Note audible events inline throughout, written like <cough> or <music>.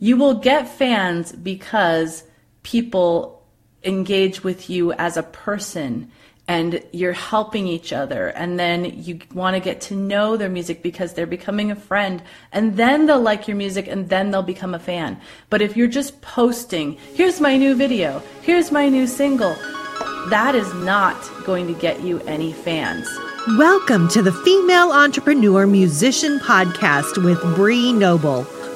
You will get fans because people engage with you as a person and you're helping each other. And then you want to get to know their music because they're becoming a friend. And then they'll like your music and then they'll become a fan. But if you're just posting here's my new video. Here's my new single that is not going to get you any fans. Welcome to the female entrepreneur musician podcast with Bree Noble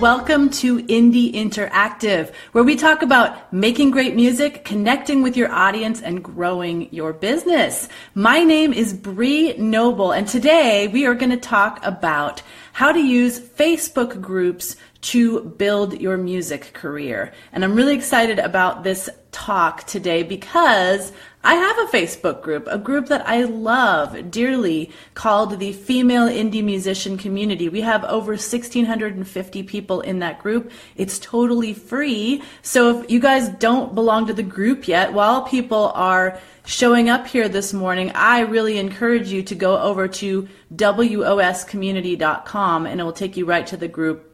Welcome to Indie Interactive, where we talk about making great music, connecting with your audience, and growing your business. My name is Bree Noble, and today we are going to talk about how to use Facebook groups to build your music career. And I'm really excited about this talk today because I have a Facebook group, a group that I love dearly called the Female Indie Musician Community. We have over 1,650 people in that group. It's totally free. So if you guys don't belong to the group yet, while people are showing up here this morning, I really encourage you to go over to woscommunity.com and it will take you right to the group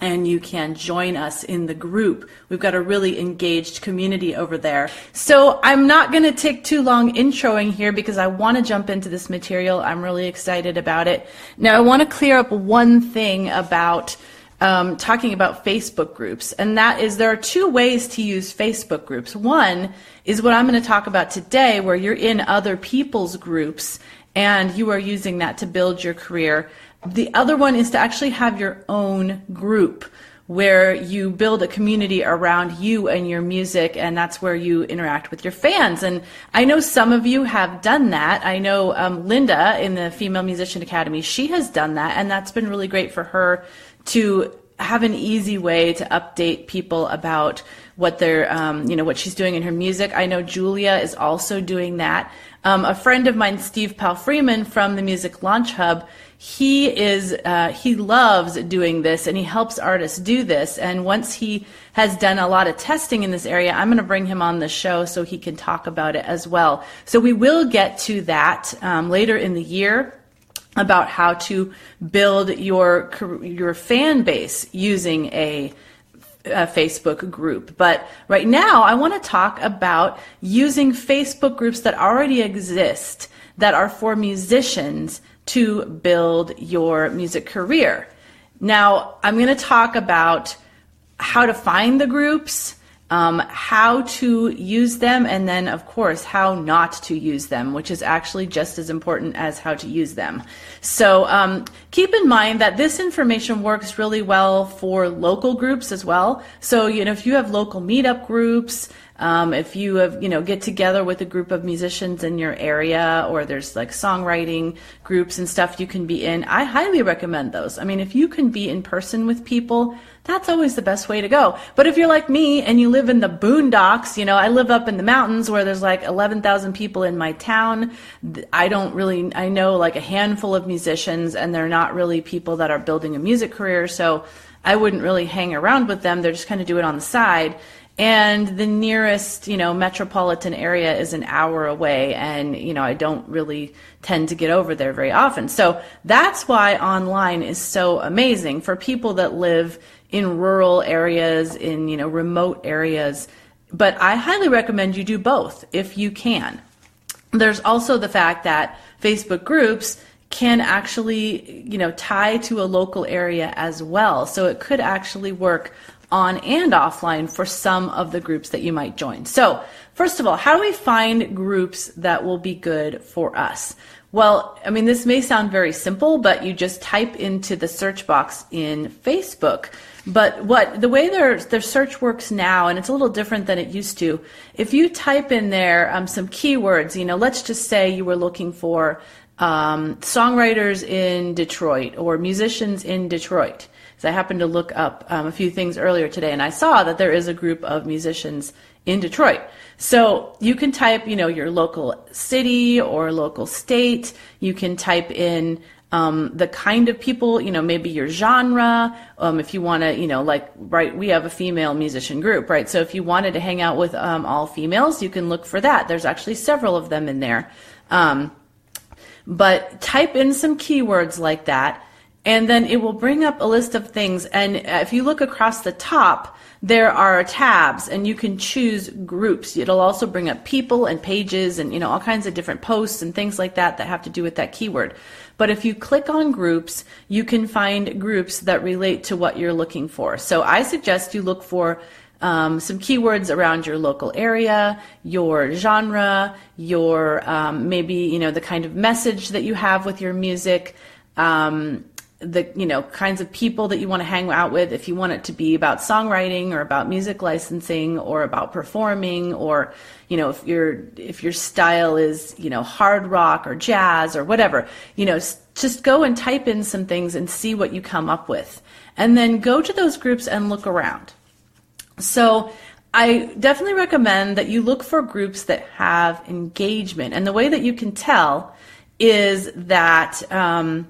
and you can join us in the group. We've got a really engaged community over there. So I'm not going to take too long introing here because I want to jump into this material. I'm really excited about it. Now I want to clear up one thing about um, talking about Facebook groups, and that is there are two ways to use Facebook groups. One is what I'm going to talk about today, where you're in other people's groups and you are using that to build your career. The other one is to actually have your own group where you build a community around you and your music, and that's where you interact with your fans. And I know some of you have done that. I know um, Linda in the Female Musician Academy, she has done that, and that's been really great for her to have an easy way to update people about what they're, um, you know, what she's doing in her music. I know Julia is also doing that. Um, a friend of mine, Steve Palfreeman from the Music Launch Hub, he is uh, he loves doing this and he helps artists do this and once he has done a lot of testing in this area i'm going to bring him on the show so he can talk about it as well so we will get to that um, later in the year about how to build your your fan base using a, a Facebook group. But right now, I want to talk about using Facebook groups that already exist that are for musicians to build your music career. Now, I'm going to talk about how to find the groups, um, how to use them, and then, of course, how not to use them, which is actually just as important as how to use them. So um, keep in mind that this information works really well for local groups as well. So, you know, if you have local meetup groups, um, if you have, you know, get together with a group of musicians in your area or there's like songwriting groups and stuff you can be in, I highly recommend those. I mean, if you can be in person with people, that's always the best way to go. But if you're like me and you live in the boondocks, you know, I live up in the mountains where there's like 11,000 people in my town. I don't really, I know like a handful of musicians and they're not really people that are building a music career. So I wouldn't really hang around with them. They're just kind of do it on the side and the nearest you know metropolitan area is an hour away and you know i don't really tend to get over there very often so that's why online is so amazing for people that live in rural areas in you know remote areas but i highly recommend you do both if you can there's also the fact that facebook groups can actually you know tie to a local area as well so it could actually work on and offline for some of the groups that you might join. So, first of all, how do we find groups that will be good for us? Well, I mean, this may sound very simple, but you just type into the search box in Facebook. But what the way their their search works now, and it's a little different than it used to. If you type in there um, some keywords, you know, let's just say you were looking for um, songwriters in Detroit or musicians in Detroit So I happened to look up um, a few things earlier today, and I saw that there is a group of musicians in Detroit. So you can type, you know, your local city or local state. You can type in um, the kind of people, you know, maybe your genre. Um, if you want to, you know, like, right, we have a female musician group, right? So if you wanted to hang out with um, all females, you can look for that. There's actually several of them in there. Um, but type in some keywords like that, and then it will bring up a list of things. And if you look across the top, there are tabs and you can choose groups. It'll also bring up people and pages and you know all kinds of different posts and things like that that have to do with that keyword. But if you click on groups, you can find groups that relate to what you're looking for. So I suggest you look for um, some keywords around your local area, your genre, your um, maybe you know the kind of message that you have with your music. Um, the you know kinds of people that you want to hang out with. If you want it to be about songwriting or about music licensing or about performing or you know if your if your style is you know hard rock or jazz or whatever you know just go and type in some things and see what you come up with. And then go to those groups and look around. So I definitely recommend that you look for groups that have engagement. And the way that you can tell is that um,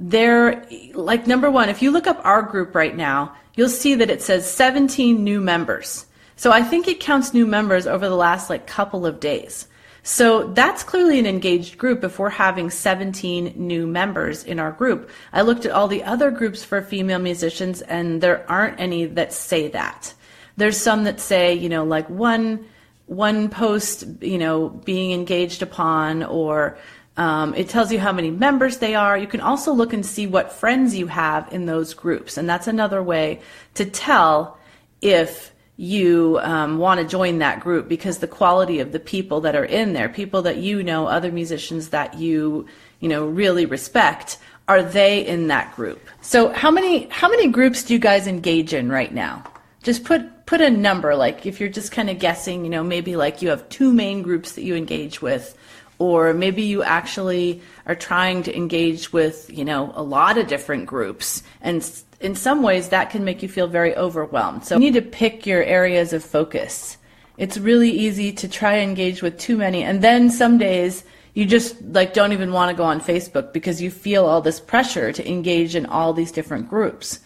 they're like number one, if you look up our group right now, you'll see that it says 17 new members. So I think it counts new members over the last like couple of days. So that's clearly an engaged group if we're having 17 new members in our group. I looked at all the other groups for female musicians and there aren't any that say that. There's some that say, you know, like one one post, you know, being engaged upon or um, it tells you how many members they are. You can also look and see what friends you have in those groups. And that's another way to tell if you um, want to join that group because the quality of the people that are in there, people that you know, other musicians that you, you know, really respect, are they in that group? So how many how many groups do you guys engage in right now? Just put put a number like if you're just kind of guessing, you know, maybe like you have two main groups that you engage with or maybe you actually are trying to engage with you know a lot of different groups and in some ways that can make you feel very overwhelmed. So you need to pick your areas of focus. It's really easy to try and engage with too many and then some days you just like don't even want to go on facebook because you feel all this pressure to engage in all these different groups.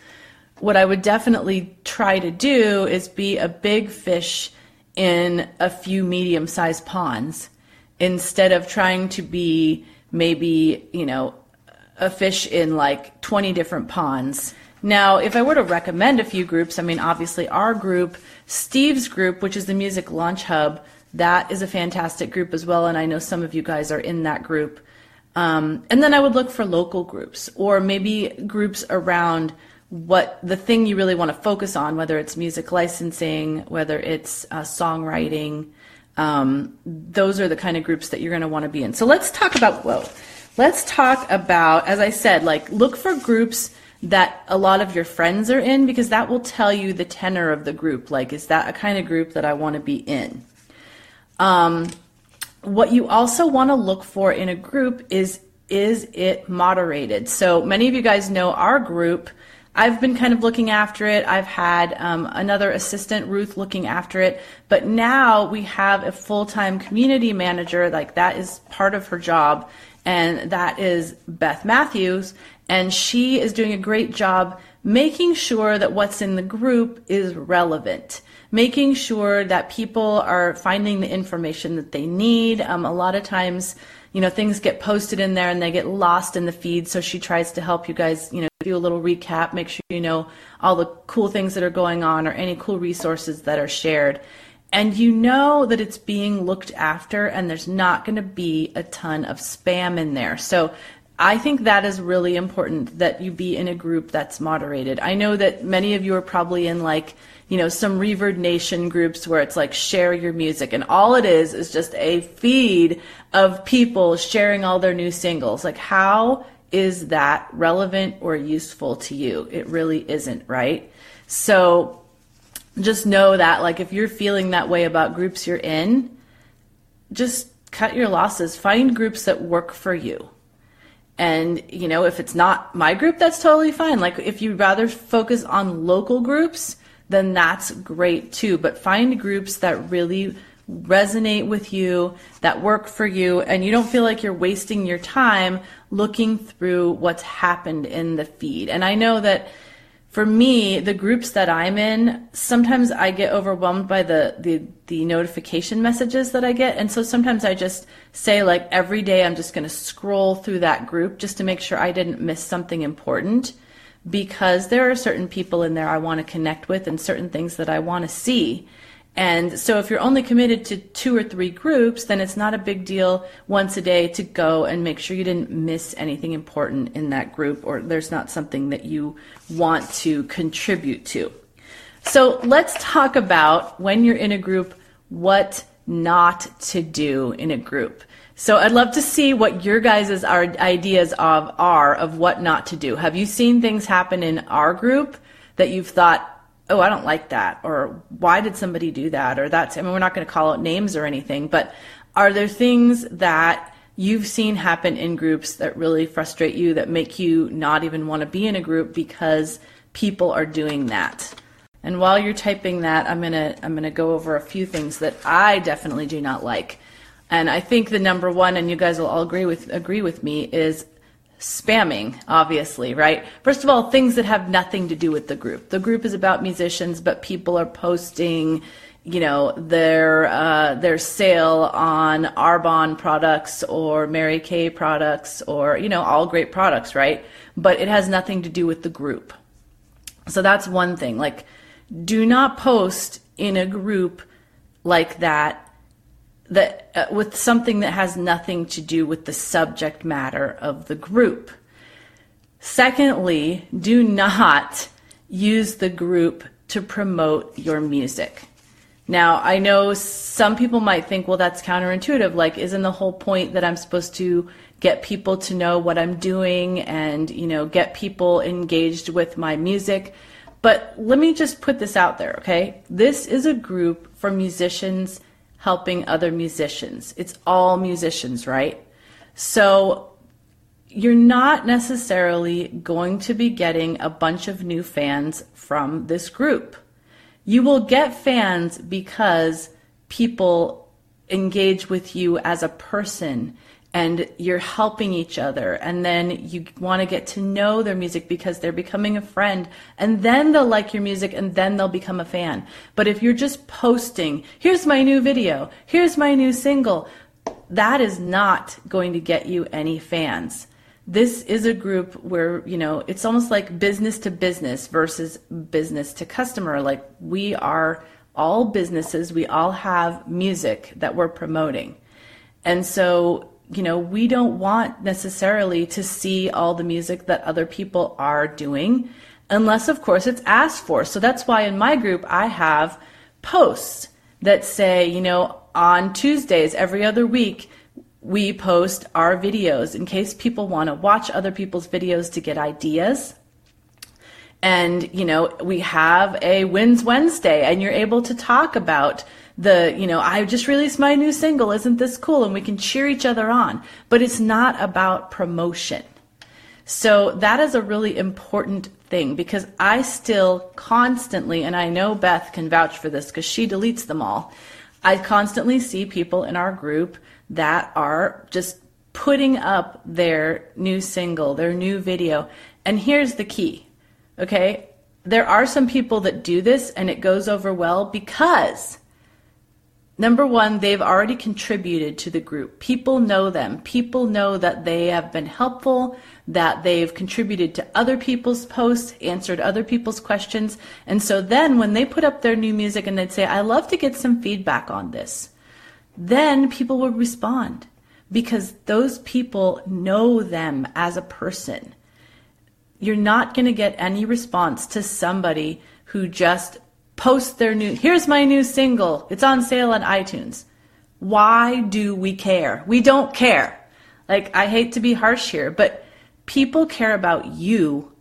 What i would definitely try to do is be a big fish in a few medium sized ponds instead of trying to be maybe, you know, a fish in like 20 different ponds. Now, if I were to recommend a few groups, I mean, obviously our group, Steve's group, which is the Music Launch Hub, that is a fantastic group as well, and I know some of you guys are in that group. Um, and then I would look for local groups or maybe groups around what the thing you really want to focus on, whether it's music licensing, whether it's uh, songwriting, um, those are the kind of groups that you're going to want to be in. So let's talk about, whoa, let's talk about, as I said, like look for groups that a lot of your friends are in because that will tell you the tenor of the group. Like, is that a kind of group that I want to be in? Um, what you also want to look for in a group is is it moderated? So many of you guys know our group I've been kind of looking after it. I've had um, another assistant, Ruth, looking after it. But now we have a full time community manager. Like that is part of her job. And that is Beth Matthews. And she is doing a great job making sure that what's in the group is relevant, making sure that people are finding the information that they need. Um, a lot of times, you know, things get posted in there and they get lost in the feed. So she tries to help you guys, you know, do a little recap, make sure you know all the cool things that are going on or any cool resources that are shared. And you know that it's being looked after and there's not going to be a ton of spam in there. So I think that is really important that you be in a group that's moderated. I know that many of you are probably in like, you know, some ReverbNation groups where it's like share your music and all it is is just a feed of people sharing all their new singles. Like how is that relevant or useful to you? It really isn't, right? So just know that, like, if you're feeling that way about groups you're in, just cut your losses. Find groups that work for you. And, you know, if it's not my group, that's totally fine. Like, if you'd rather focus on local groups, then that's great too. But find groups that really resonate with you, that work for you, and you don't feel like you're wasting your time looking through what's happened in the feed. And I know that for me, the groups that I'm in, sometimes I get overwhelmed by the, the, the notification messages that I get. And so sometimes I just say like every day I'm just going to scroll through that group just to make sure I didn't miss something important because there are certain people in there I want to connect with and certain things that I want to see. And so if you're only committed to two or three groups, then it's not a big deal once a day to go and make sure you didn't miss anything important in that group or there's not something that you want to contribute to. So let's talk about when you're in a group, what not to do in a group. So I'd love to see what your guys' ideas of are of what not to do. Have you seen things happen in our group that you've thought, oh, I don't like that, or why did somebody do that, or that's, I mean, we're not going to call out names or anything, but are there things that you've seen happen in groups that really frustrate you, that make you not even want to be in a group because people are doing that? And while you're typing that, I'm gonna I'm gonna go over a few things that I definitely do not like. And I think the number one, and you guys will all agree with agree with me, is spamming, obviously, right? First of all, things that have nothing to do with the group. The group is about musicians, but people are posting, you know, their uh, their sale on Arbonne products or Mary Kay products or you know, all great products, right? But it has nothing to do with the group. So that's one thing. Like, do not post in a group like that that uh, with something that has nothing to do with the subject matter of the group. Secondly, do not use the group to promote your music. Now, I know some people might think, well, that's counterintuitive. Like, isn't the whole point that I'm supposed to get people to know what I'm doing and, you know, get people engaged with my music? But let me just put this out there, okay? This is a group for musicians helping other musicians. It's all musicians, right? So you're not necessarily going to be getting a bunch of new fans from this group. You will get fans because people engage with you as a person and you're helping each other and then you want to get to know their music because they're becoming a friend and then they'll like your music and then they'll become a fan. But if you're just posting here's my new video here's my new single that is not going to get you any fans. This is a group where you know it's almost like business to business versus business to customer. Like we are all businesses. We all have music that we're promoting. And so you know, we don't want necessarily to see all the music that other people are doing, unless, of course, it's asked for. So that's why in my group I have posts that say, you know, on Tuesdays every other week, we post our videos in case people want to watch other people's videos to get ideas. And, you know, we have a Wins Wednesday, and you're able to talk about the, you know, I just released my new single, isn't this cool? And we can cheer each other on. But it's not about promotion. So that is a really important thing because I still constantly, and I know Beth can vouch for this because she deletes them all. I constantly see people in our group that are just putting up their new single, their new video. And here's the key. Okay. There are some people that do this and it goes over well because Number one, they've already contributed to the group. People know them. People know that they have been helpful, that they've contributed to other people's posts, answered other people's questions. And so then when they put up their new music and they'd say, I love to get some feedback on this, then people would respond because those people know them as a person. You're not going to get any response to somebody who just post their new, here's my new single. It's on sale on iTunes. Why do we care? We don't care. Like, I hate to be harsh here, but people care about you.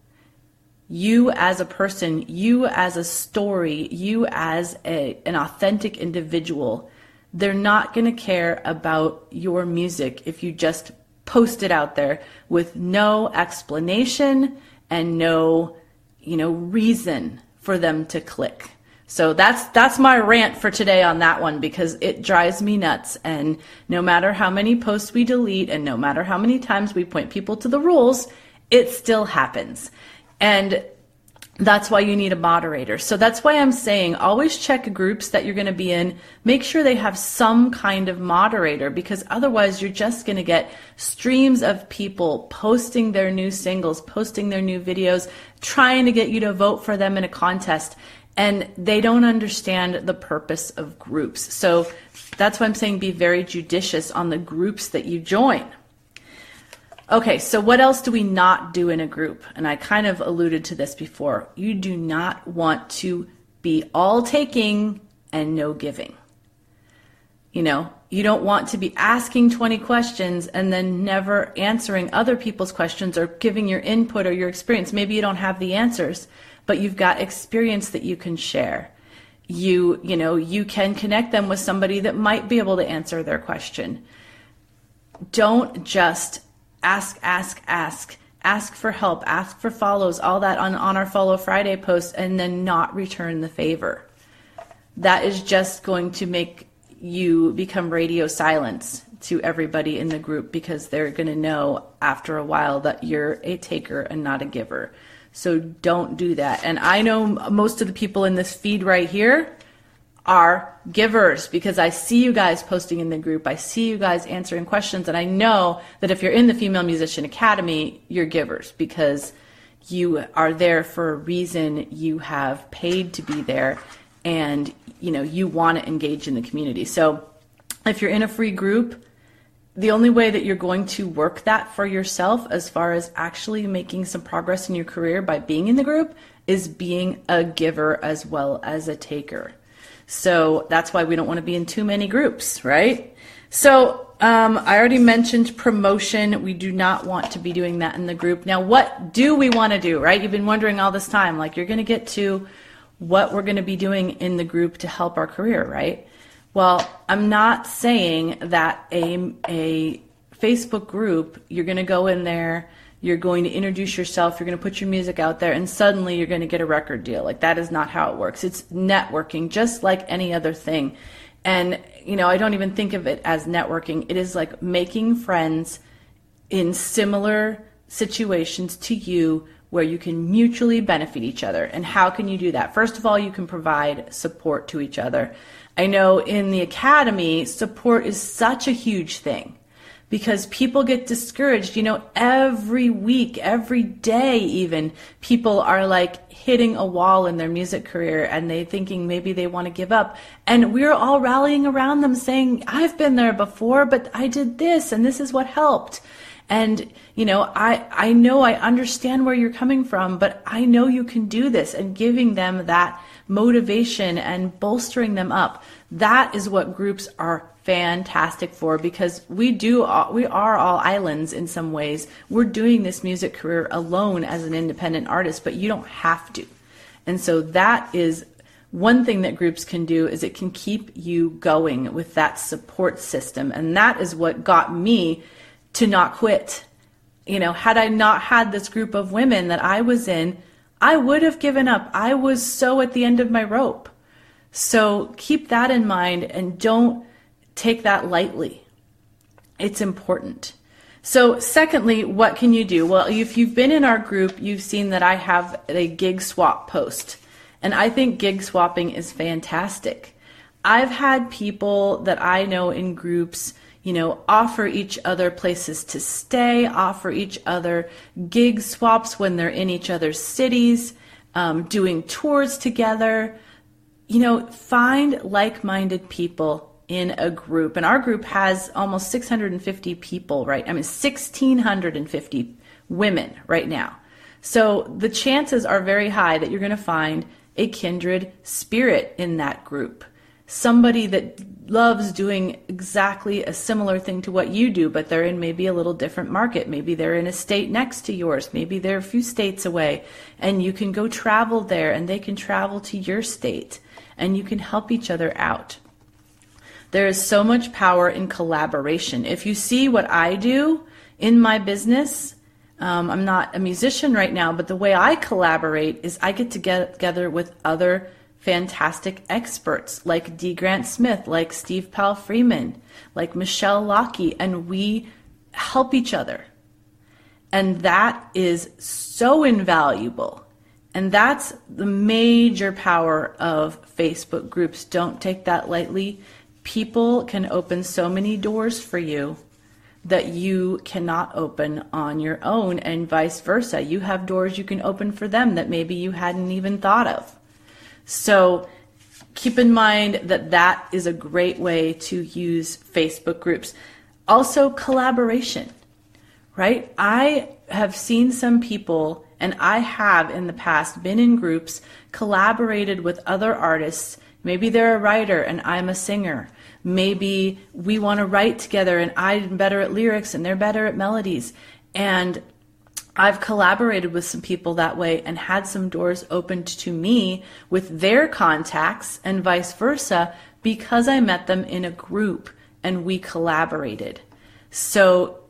You as a person, you as a story, you as a, an authentic individual. They're not going to care about your music if you just post it out there with no explanation and no, you know, reason for them to click. So that's that's my rant for today on that one because it drives me nuts and no matter how many posts we delete and no matter how many times we point people to the rules, it still happens. And that's why you need a moderator. So that's why I'm saying always check groups that you're going to be in. Make sure they have some kind of moderator because otherwise you're just going to get streams of people posting their new singles, posting their new videos, trying to get you to vote for them in a contest. And they don't understand the purpose of groups. So that's why I'm saying be very judicious on the groups that you join. Okay, so what else do we not do in a group? And I kind of alluded to this before. You do not want to be all taking and no giving. You know, you don't want to be asking 20 questions and then never answering other people's questions or giving your input or your experience. Maybe you don't have the answers, but you've got experience that you can share. You, you know, you can connect them with somebody that might be able to answer their question. Don't just ask, ask, ask, ask for help, ask for follows, all that on, on our Follow Friday post, and then not return the favor. That is just going to make you become radio silence to everybody in the group because they're going to know after a while that you're a taker and not a giver. So don't do that. And I know most of the people in this feed right here are givers because I see you guys posting in the group. I see you guys answering questions. And I know that if you're in the Female Musician Academy, you're givers because you are there for a reason. You have paid to be there and, you know, you want to engage in the community. So if you're in a free group, the only way that you're going to work that for yourself as far as actually making some progress in your career by being in the group is being a giver as well as a taker. So that's why we don't want to be in too many groups, right? So um, I already mentioned promotion. We do not want to be doing that in the group. Now, what do we want to do, right? You've been wondering all this time. Like, you're going to get to what we're going to be doing in the group to help our career, right? Well, I'm not saying that a, a Facebook group, you're going to go in there you're going to introduce yourself, you're going to put your music out there, and suddenly you're going to get a record deal. Like that is not how it works. It's networking, just like any other thing. And, you know, I don't even think of it as networking. It is like making friends in similar situations to you where you can mutually benefit each other. And how can you do that? First of all, you can provide support to each other. I know in the academy, support is such a huge thing because people get discouraged. You know, every week, every day, even people are like hitting a wall in their music career and they thinking maybe they want to give up. And we're all rallying around them saying, I've been there before, but I did this and this is what helped. And, you know, I, I know I understand where you're coming from, but I know you can do this and giving them that motivation and bolstering them up. That is what groups are fantastic for because we do we are all islands in some ways. We're doing this music career alone as an independent artist, but you don't have to. And so that is one thing that groups can do is it can keep you going with that support system and that is what got me to not quit. You know, had I not had this group of women that I was in, I would have given up. I was so at the end of my rope. So keep that in mind and don't take that lightly. It's important. So, secondly, what can you do? Well, if you've been in our group, you've seen that I have a gig swap post. And I think gig swapping is fantastic. I've had people that I know in groups, you know, offer each other places to stay, offer each other gig swaps when they're in each other's cities, um, doing tours together. You know, find like minded people in a group. And our group has almost 650 people, right? I mean, 1,650 women right now. So the chances are very high that you're going to find a kindred spirit in that group. Somebody that loves doing exactly a similar thing to what you do, but they're in maybe a little different market. Maybe they're in a state next to yours. Maybe they're a few states away and you can go travel there and they can travel to your state and you can help each other out. There is so much power in collaboration. If you see what I do, in my business, um, I'm not a musician right now, but the way I collaborate is I get to get together with other fantastic experts like D. Grant Smith, like Steve Palfreeman, like Michelle Lockie, and we help each other. And that is so invaluable. And that's the major power of Facebook groups. Don't take that lightly. People can open so many doors for you that you cannot open on your own, and vice versa. You have doors you can open for them that maybe you hadn't even thought of. So keep in mind that that is a great way to use Facebook groups. Also, collaboration, right? I have seen some people, and I have in the past been in groups, collaborated with other artists. Maybe they're a writer and I'm a singer. Maybe we want to write together and I'm better at lyrics and they're better at melodies. And I've collaborated with some people that way and had some doors opened to me with their contacts and vice versa because I met them in a group and we collaborated. So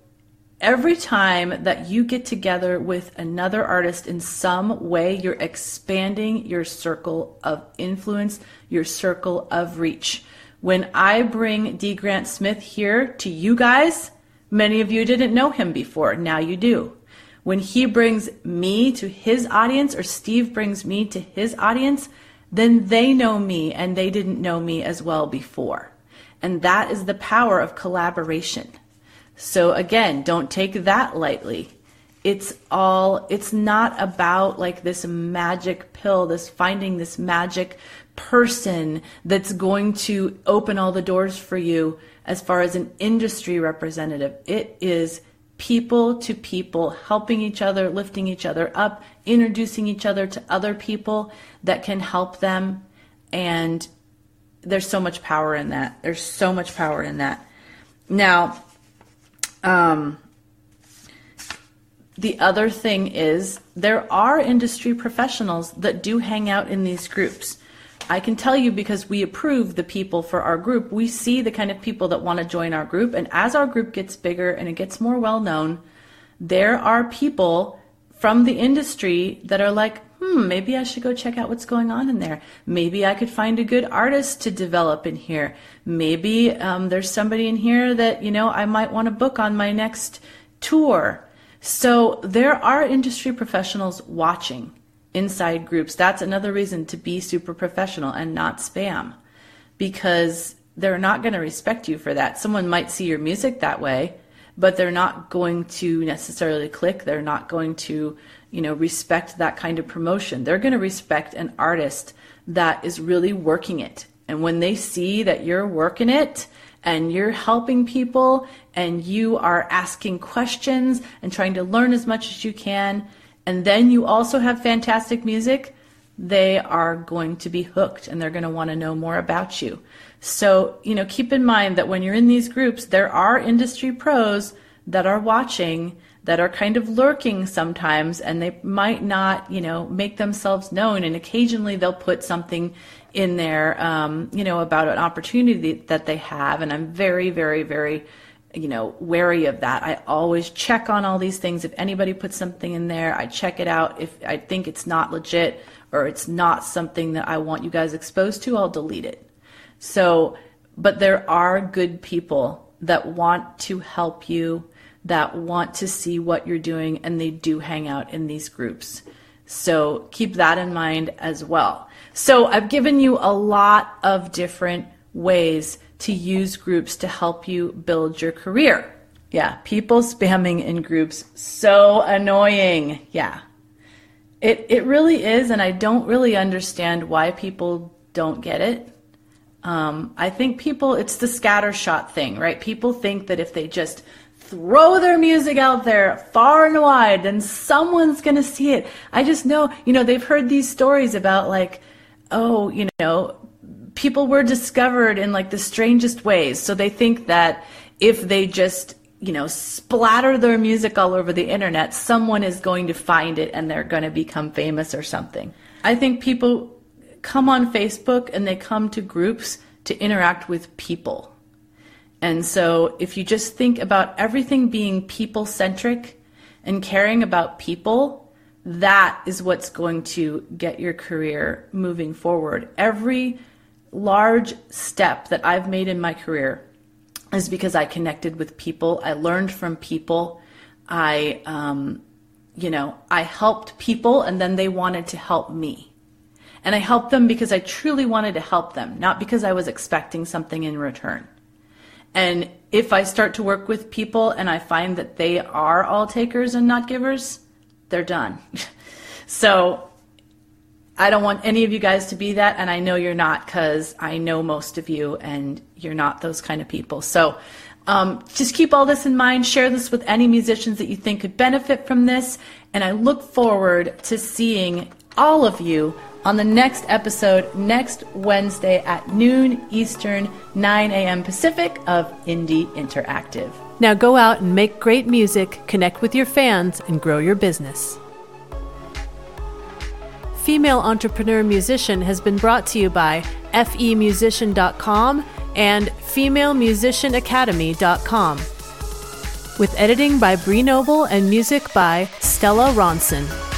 every time that you get together with another artist in some way, you're expanding your circle of influence, your circle of reach. When I bring D. Grant Smith here to you guys, many of you didn't know him before. Now you do. When he brings me to his audience or Steve brings me to his audience, then they know me and they didn't know me as well before. And that is the power of collaboration. So again, don't take that lightly. It's all, it's not about like this magic pill, this finding this magic person that's going to open all the doors for you as far as an industry representative. It is people to people, helping each other, lifting each other up, introducing each other to other people that can help them. And there's so much power in that. There's so much power in that. Now, um, the other thing is there are industry professionals that do hang out in these groups. I can tell you because we approve the people for our group. We see the kind of people that want to join our group. And as our group gets bigger and it gets more well known, there are people from the industry that are like, hmm, maybe I should go check out what's going on in there. Maybe I could find a good artist to develop in here. Maybe um, there's somebody in here that, you know, I might want to book on my next tour. So there are industry professionals watching inside groups. That's another reason to be super professional and not spam because they're not going to respect you for that. Someone might see your music that way, but they're not going to necessarily click. They're not going to, you know, respect that kind of promotion. They're going to respect an artist that is really working it. And when they see that you're working it and you're helping people and you are asking questions and trying to learn as much as you can, and then you also have fantastic music, they are going to be hooked and they're going to want to know more about you. So, you know, keep in mind that when you're in these groups, there are industry pros that are watching, that are kind of lurking sometimes, and they might not, you know, make themselves known. And occasionally they'll put something in there, um, you know, about an opportunity that they have. And I'm very, very, very you know, wary of that. I always check on all these things. If anybody puts something in there, I check it out. If I think it's not legit or it's not something that I want you guys exposed to, I'll delete it. So, but there are good people that want to help you, that want to see what you're doing, and they do hang out in these groups. So keep that in mind as well. So I've given you a lot of different ways to use groups to help you build your career. Yeah, people spamming in groups, so annoying. Yeah. It, it really is, and I don't really understand why people don't get it. Um, I think people, it's the scattershot thing, right? People think that if they just throw their music out there far and wide, then someone's going to see it. I just know, you know, they've heard these stories about like, oh, you know, people were discovered in like the strangest ways. So they think that if they just, you know, splatter their music all over the internet, someone is going to find it and they're going to become famous or something. I think people come on Facebook and they come to groups to interact with people. And so if you just think about everything being people centric and caring about people, that is what's going to get your career moving forward. Every large step that I've made in my career is because I connected with people. I learned from people. I, um, you know, I helped people and then they wanted to help me. And I helped them because I truly wanted to help them, not because I was expecting something in return. And if I start to work with people and I find that they are all takers and not givers, they're done. <laughs> so I don't want any of you guys to be that, and I know you're not because I know most of you, and you're not those kind of people. So um, just keep all this in mind. Share this with any musicians that you think could benefit from this, and I look forward to seeing all of you on the next episode next Wednesday at noon Eastern, 9 a.m. Pacific of Indie Interactive. Now go out and make great music, connect with your fans, and grow your business. Female Entrepreneur Musician has been brought to you by femusician.com and femalemusicianacademy.com. With editing by Bree Noble and music by Stella Ronson.